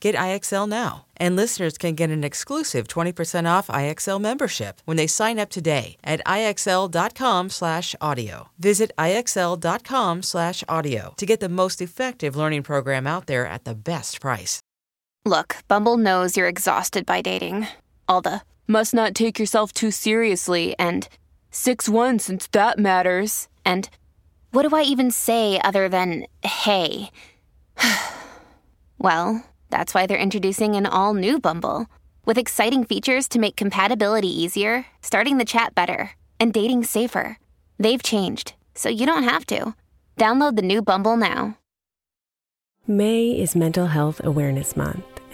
Get IXL now. And listeners can get an exclusive 20% off IXL membership when they sign up today at IXL.com/audio. Visit IXL.com/audio to get the most effective learning program out there at the best price. Look, Bumble knows you're exhausted by dating. All the must not take yourself too seriously and 6-1 since that matters. And what do I even say other than hey? well, that's why they're introducing an all new Bumble with exciting features to make compatibility easier, starting the chat better, and dating safer. They've changed, so you don't have to. Download the new Bumble now. May is Mental Health Awareness Month.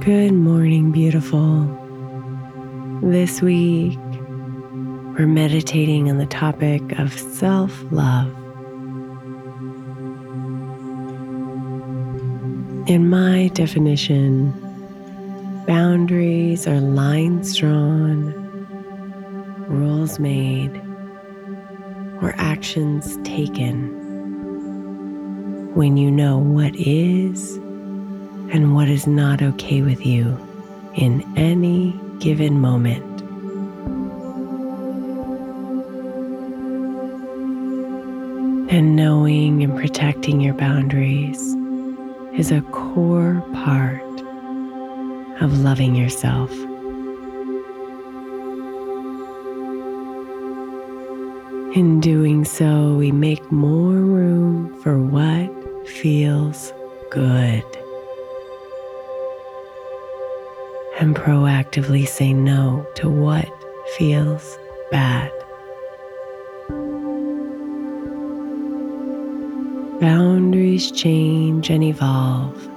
Good morning, beautiful. This week, we're meditating on the topic of self love. In my definition, boundaries are lines drawn, rules made, or actions taken when you know what is and what is not okay with you in any given moment. And knowing and protecting your boundaries is a core part of loving yourself. In doing so, we make more room for what feels good. And proactively say no to what feels bad. Boundaries change and evolve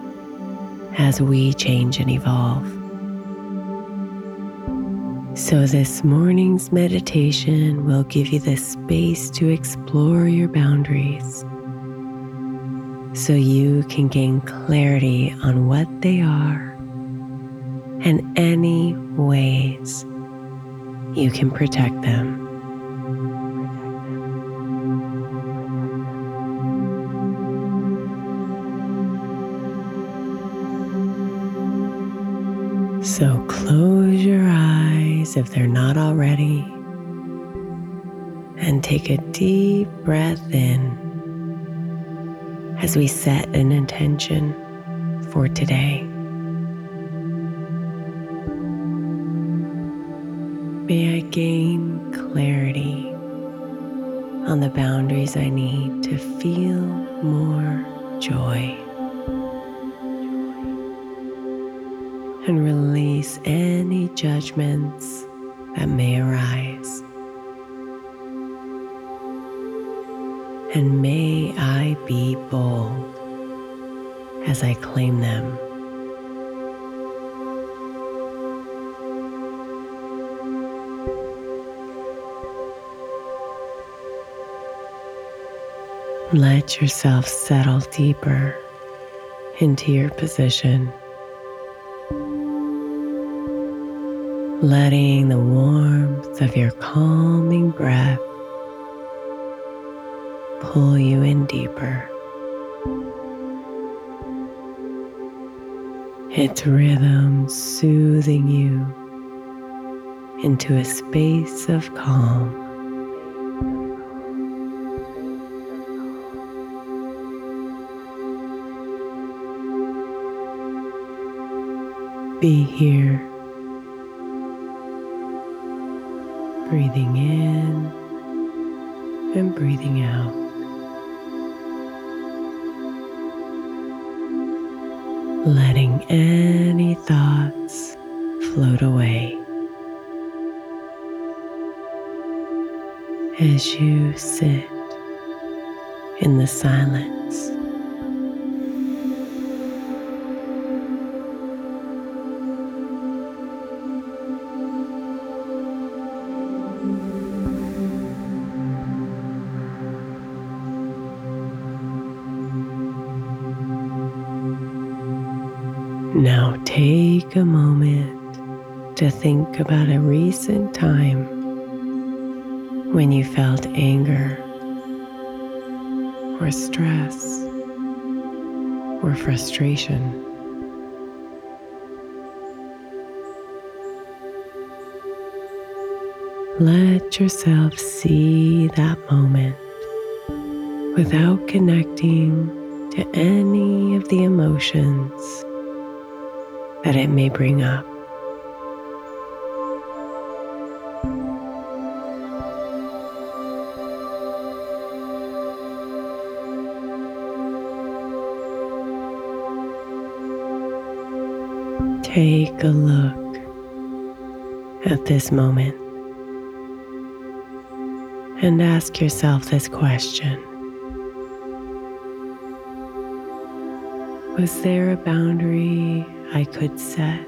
as we change and evolve. So, this morning's meditation will give you the space to explore your boundaries so you can gain clarity on what they are and any ways you can protect them. So close your eyes if they're not already, and take a deep breath in as we set an intention for today. May I gain clarity on the boundaries I need to feel more joy. And release any judgments that may arise. And may I be bold as I claim them. Let yourself settle deeper into your position, letting the warmth of your calming breath pull you in deeper. Its rhythm soothing you into a space of calm. Be here, breathing in and breathing out. Letting any thoughts float away as you sit in the silence. Think about a recent time when you felt anger or stress or frustration. Let yourself see that moment without connecting to any of the emotions that it may bring up. Take a look at this moment and ask yourself this question Was there a boundary I could set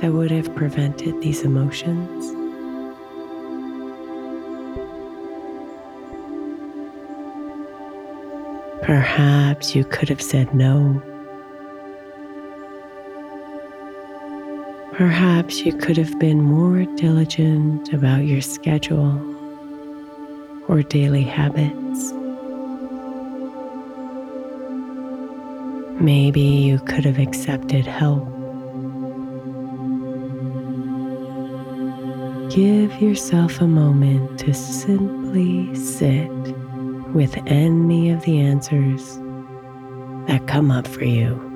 that would have prevented these emotions? Perhaps you could have said no. Perhaps you could have been more diligent about your schedule or daily habits. Maybe you could have accepted help. Give yourself a moment to simply sit with any of the answers that come up for you.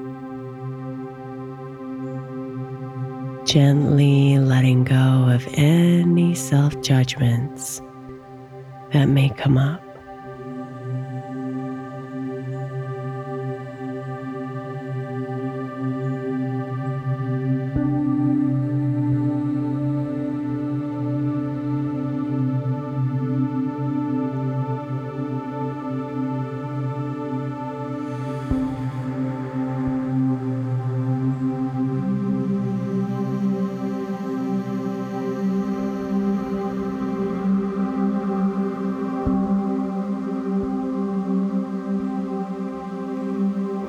Gently letting go of any self judgments that may come up.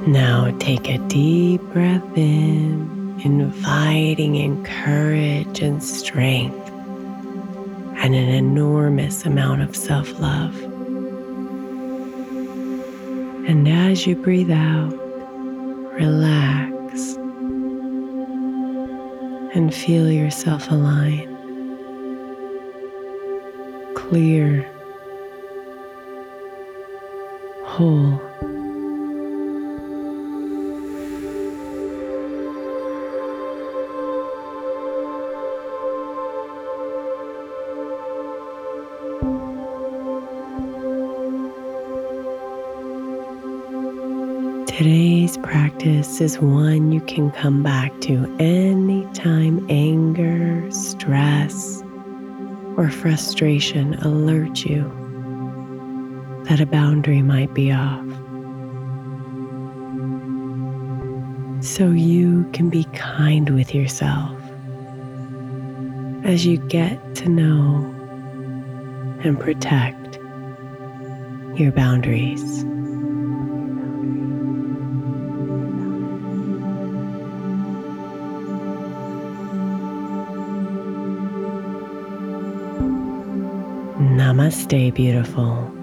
Now take a deep breath in, inviting in courage and strength and an enormous amount of self love. And as you breathe out, relax and feel yourself align, clear whole. Practice is one you can come back to anytime anger, stress, or frustration alert you that a boundary might be off. So you can be kind with yourself as you get to know and protect your boundaries. Namaste, beautiful.